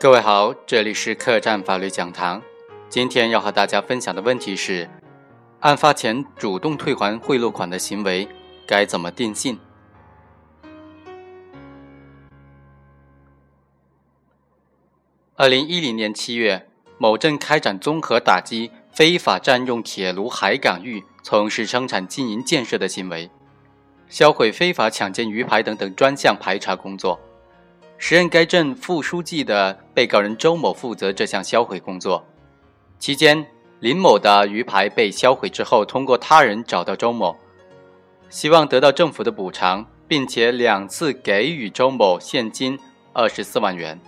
各位好，这里是客栈法律讲堂。今天要和大家分享的问题是：案发前主动退还贿赂款的行为该怎么定性？二零一零年七月，某镇开展综合打击非法占用铁路海港域从事生产经营建设的行为，销毁非法抢建鱼排等等专项排查工作。时任该镇副书记的被告人周某负责这项销毁工作。期间，林某的鱼排被销毁之后，通过他人找到周某，希望得到政府的补偿，并且两次给予周某现金二十四万元。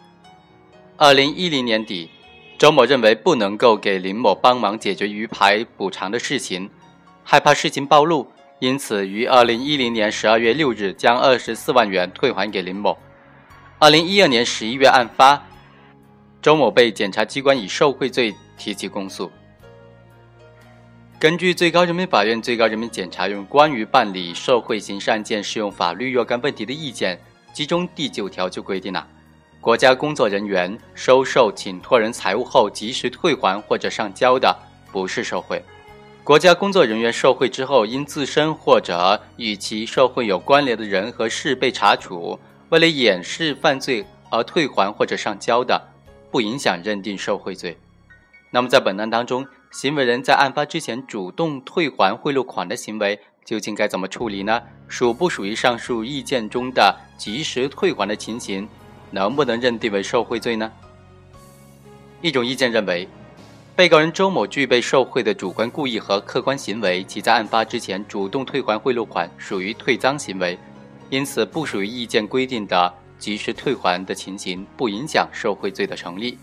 二零一零年底，周某认为不能够给林某帮忙解决鱼排补偿的事情，害怕事情暴露，因此于二零一零年十二月六日将二十四万元退还给林某。二零一二年十一月案发，周某被检察机关以受贿罪提起公诉。根据最高人民法院、最高人民检察院关于办理受贿刑事案件适用法律若干问题的意见，其中第九条就规定了：国家工作人员收受请托人财物后及时退还或者上交的，不是受贿；国家工作人员受贿之后，因自身或者与其受贿有关联的人和事被查处。为了掩饰犯罪而退还或者上交的，不影响认定受贿罪。那么在本案当中，行为人在案发之前主动退还贿赂款的行为，究竟该怎么处理呢？属不属于上述意见中的及时退还的情形？能不能认定为受贿罪呢？一种意见认为，被告人周某具备受贿的主观故意和客观行为，其在案发之前主动退还贿赂款，属于退赃行为。因此，不属于意见规定的及时退还的情形，不影响受贿罪的成立。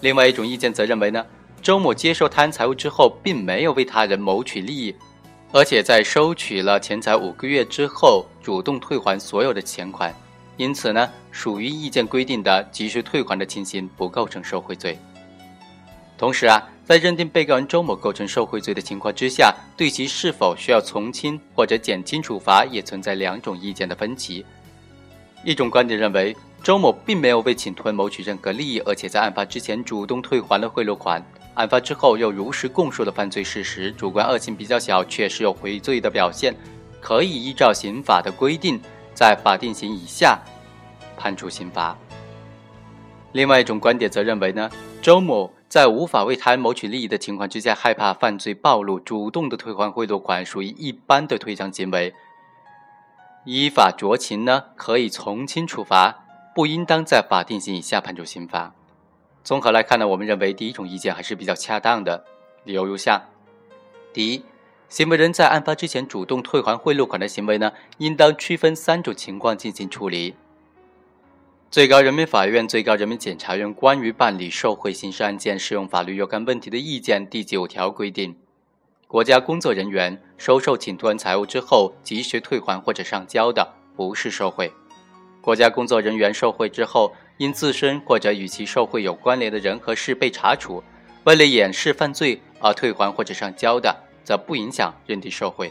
另外一种意见则认为呢，周某接受他人财物之后，并没有为他人谋取利益，而且在收取了钱财五个月之后，主动退还所有的钱款，因此呢，属于意见规定的及时退还的情形，不构成受贿罪。同时啊。在认定被告人周某构成受贿罪的情况之下，对其是否需要从轻或者减轻处罚，也存在两种意见的分歧。一种观点认为，周某并没有为请托谋取任何利益，而且在案发之前主动退还了贿赂款，案发之后又如实供述了犯罪事实，主观恶性比较小，确实有悔罪的表现，可以依照刑法的规定，在法定刑以下判处刑罚。另外一种观点则认为呢，周某。在无法为他人谋取利益的情况之下，害怕犯罪暴露，主动的退还贿赂款，属于一般的退赃行为。依法酌情呢，可以从轻处罚，不应当在法定刑以下判处刑罚。综合来看呢，我们认为第一种意见还是比较恰当的。理由如下：第一，行为人在案发之前主动退还贿赂款的行为呢，应当区分三种情况进行处理。最高人民法院、最高人民检察院关于办理受贿刑事案件适用法律若干问题的意见第九条规定，国家工作人员收受请托人财物之后及时退还或者上交的，不是受贿；国家工作人员受贿之后，因自身或者与其受贿有关联的人和事被查处，为了掩饰犯罪而退还或者上交的，则不影响认定受贿。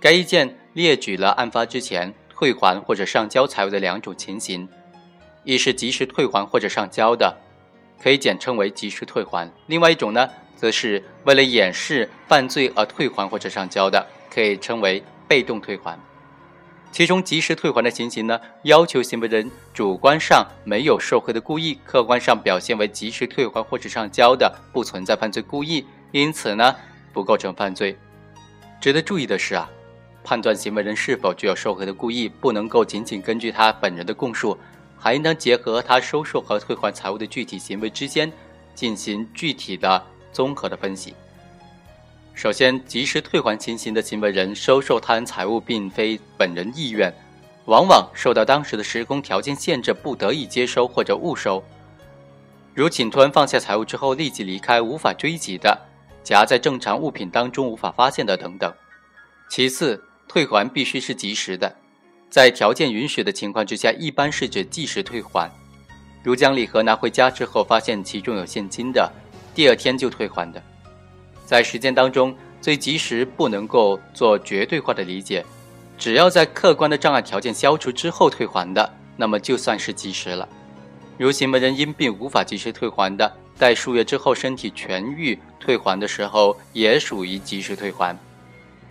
该意见列举了案发之前退还或者上交财物的两种情形。一是及时退还或者上交的，可以简称为及时退还；另外一种呢，则是为了掩饰犯罪而退还或者上交的，可以称为被动退还。其中及时退还的情形呢，要求行为人主观上没有受贿的故意，客观上表现为及时退还或者上交的，不存在犯罪故意，因此呢，不构成犯罪。值得注意的是啊，判断行为人是否具有受贿的故意，不能够仅仅根据他本人的供述。还应当结合他收受和退还财物的具体行为之间，进行具体的综合的分析。首先，及时退还情形的行为人收受他人财物，并非本人意愿，往往受到当时的时空条件限制，不得已接收或者误收。如请托人放下财物之后立即离开，无法追及的；夹在正常物品当中无法发现的等等。其次，退还必须是及时的。在条件允许的情况之下，一般是指即时退还，如将礼盒拿回家之后发现其中有现金的，第二天就退还的。在时间当中，最及时不能够做绝对化的理解，只要在客观的障碍条件消除之后退还的，那么就算是及时了。如行为人因病无法及时退还的，待数月之后身体痊愈退还的时候，也属于及时退还。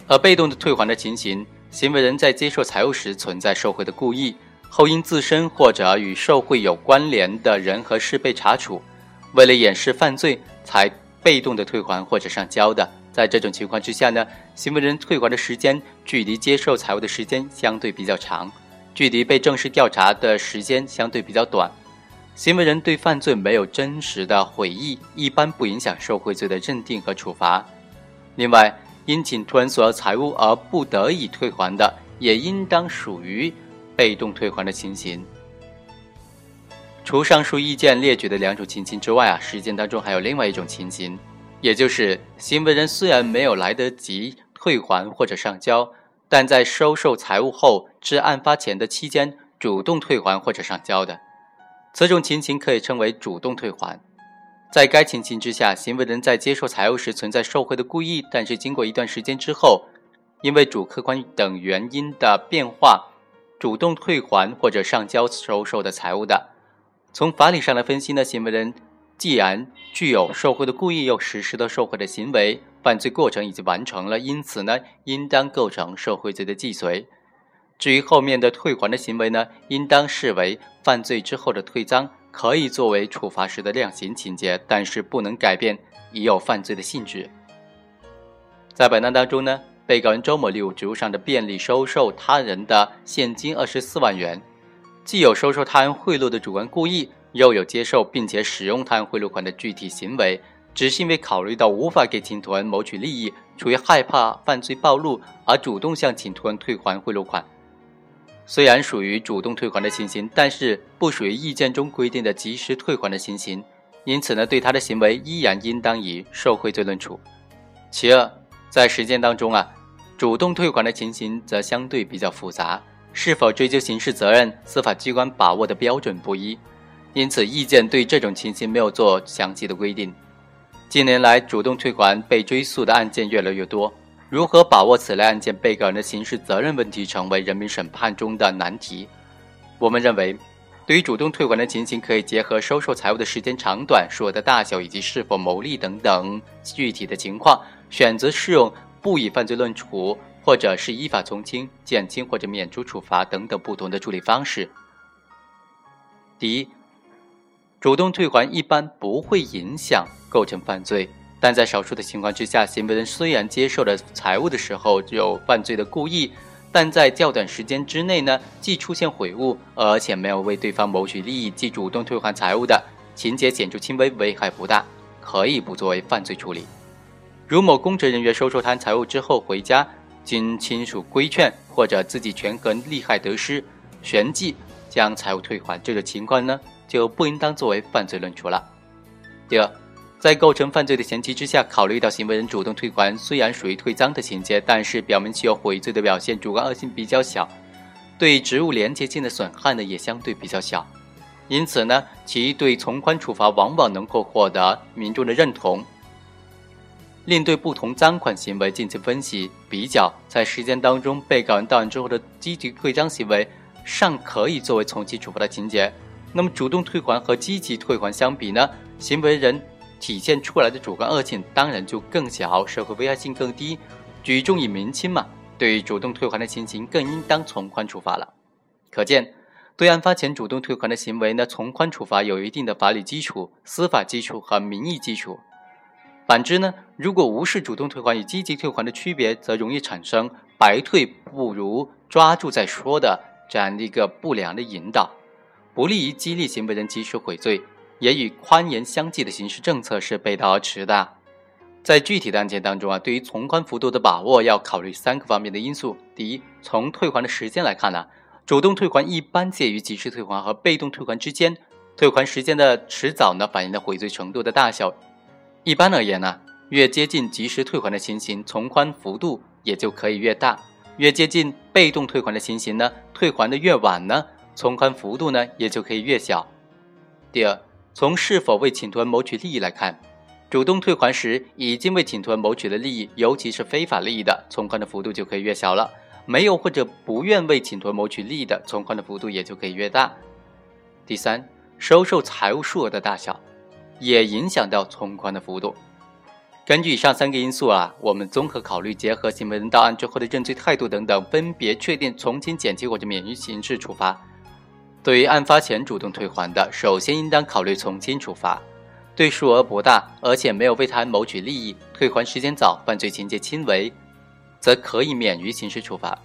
而被动的退还的情形，行为人在接受财物时存在受贿的故意，后因自身或者与受贿有关联的人和事被查处，为了掩饰犯罪才被动的退还或者上交的。在这种情况之下呢，行为人退还的时间距离接受财物的时间相对比较长，距离被正式调查的时间相对比较短。行为人对犯罪没有真实的悔意，一般不影响受贿罪的认定和处罚。另外，因请托人索要财物而不得已退还的，也应当属于被动退还的情形。除上述意见列举的两种情形之外啊，实践当中还有另外一种情形。也就是行为人虽然没有来得及退还或者上交，但在收受财物后至案发前的期间主动退还或者上交的，此种情形可以称为主动退还。在该情形之下，行为人在接受财物时存在受贿的故意，但是经过一段时间之后，因为主客观等原因的变化，主动退还或者上交收受的财物的。从法理上来分析呢，行为人。既然具有受贿的故意，又实施了受贿的行为，犯罪过程已经完成了，因此呢，应当构成受贿罪的既遂。至于后面的退还的行为呢，应当视为犯罪之后的退赃，可以作为处罚时的量刑情节，但是不能改变已有犯罪的性质。在本案当中呢，被告人周某利用职务上的便利收受他人的现金二十四万元，既有收受他人贿赂的主观故意。又有接受并且使用他人贿赂款的具体行为，只是因为考虑到无法给请托人谋取利益，出于害怕犯罪暴露而主动向请托人退还贿赂款。虽然属于主动退还的情形，但是不属于意见中规定的及时退还的情形，因此呢，对他的行为依然应当以受贿罪论处。其二，在实践当中啊，主动退还的情形则相对比较复杂，是否追究刑事责任，司法机关把握的标准不一。因此，意见对这种情形没有做详细的规定。近年来，主动退还被追诉的案件越来越多，如何把握此类案件被告人的刑事责任问题，成为人民审判中的难题。我们认为，对于主动退还的情形，可以结合收受财物的时间长短、数额的大小以及是否牟利等等具体的情况，选择适用不以犯罪论处，或者是依法从轻、减轻或者免除处罚等等不同的处理方式。第一。主动退还一般不会影响构成犯罪，但在少数的情况之下，行为人虽然接受了财物的时候有犯罪的故意，但在较短时间之内呢，既出现悔悟，而且没有为对方谋取利益，即主动退还财物的情节显著轻微，危害不大，可以不作为犯罪处理。如某公职人员收受他人财物之后回家，经亲属规劝或者自己权衡利害得失，旋即将财物退还，这种情况呢？就不应当作为犯罪论处了。第二，在构成犯罪的前提之下，考虑到行为人主动退还虽然属于退赃的情节，但是表明其有悔罪的表现，主观恶性比较小，对职务廉洁性的损害呢也相对比较小，因此呢，其对从宽处罚往往能够获得民众的认同。另对不同赃款行为进行分析比较，在实践当中，被告人到案之后的积极退赃行为尚可以作为从轻处罚的情节。那么，主动退还和积极退还相比呢？行为人体现出来的主观恶性当然就更小，社会危害性更低，举重以明轻嘛。对于主动退还的情形，更应当从宽处罚了。可见，对案发前主动退还的行为呢，从宽处罚有一定的法理基础、司法基础和民意基础。反之呢，如果无视主动退还与积极退还的区别，则容易产生白退不如抓住再说的这样的一个不良的引导。不利于激励行为人及时悔罪，也与宽严相济的刑事政策是背道而驰的。在具体的案件当中啊，对于从宽幅度的把握，要考虑三个方面的因素。第一，从退还的时间来看呢，主动退还一般介于及时退还和被动退还之间，退还时间的迟早呢，反映了悔罪程度的大小。一般而言呢，越接近及时退还的情形，从宽幅度也就可以越大；越接近被动退还的情形呢，退还的越晚呢。从宽幅度呢，也就可以越小。第二，从是否为请托人谋取利益来看，主动退还时已经为请托人谋取了利益，尤其是非法利益的，从宽的幅度就可以越小了；没有或者不愿为请托人谋取利益的，从宽的幅度也就可以越大。第三，收受财物数额的大小，也影响到从宽的幅度。根据以上三个因素啊，我们综合考虑，结合行为人到案之后的认罪态度等等，分别确定从轻、减轻或者免于刑事处罚。对于案发前主动退还的，首先应当考虑从轻处罚；对数额不大而且没有为他人谋取利益、退还时间早、犯罪情节轻微，则可以免于刑事处罚。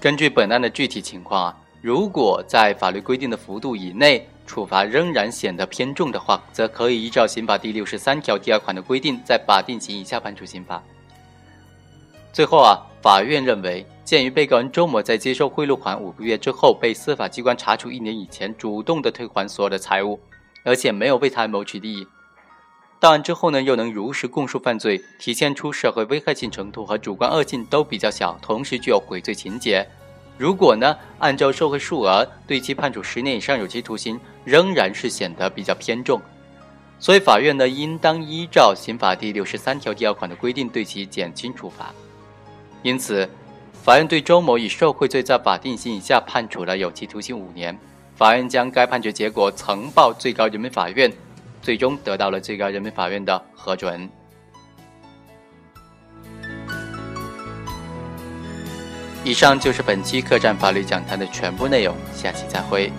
根据本案的具体情况啊，如果在法律规定的幅度以内，处罚仍然显得偏重的话，则可以依照刑法第六十三条第二款的规定，在法定刑以下判处刑罚。最后啊，法院认为，鉴于被告人周某在接受贿赂款五个月之后，被司法机关查处一年以前，主动的退还所有的财物，而且没有为他人谋取利益，到案之后呢，又能如实供述犯罪，体现出社会危害性程度和主观恶性都比较小，同时具有悔罪情节。如果呢，按照受贿数额对其判处十年以上有期徒刑，仍然是显得比较偏重。所以法院呢，应当依照刑法第六十三条第二款的规定，对其减轻处罚。因此，法院对周某以受贿罪在法定刑以下判处了有期徒刑五年。法院将该判决结果呈报最高人民法院。最终得到了最高人民法院的核准。以上就是本期客栈法律讲坛的全部内容，下期再会。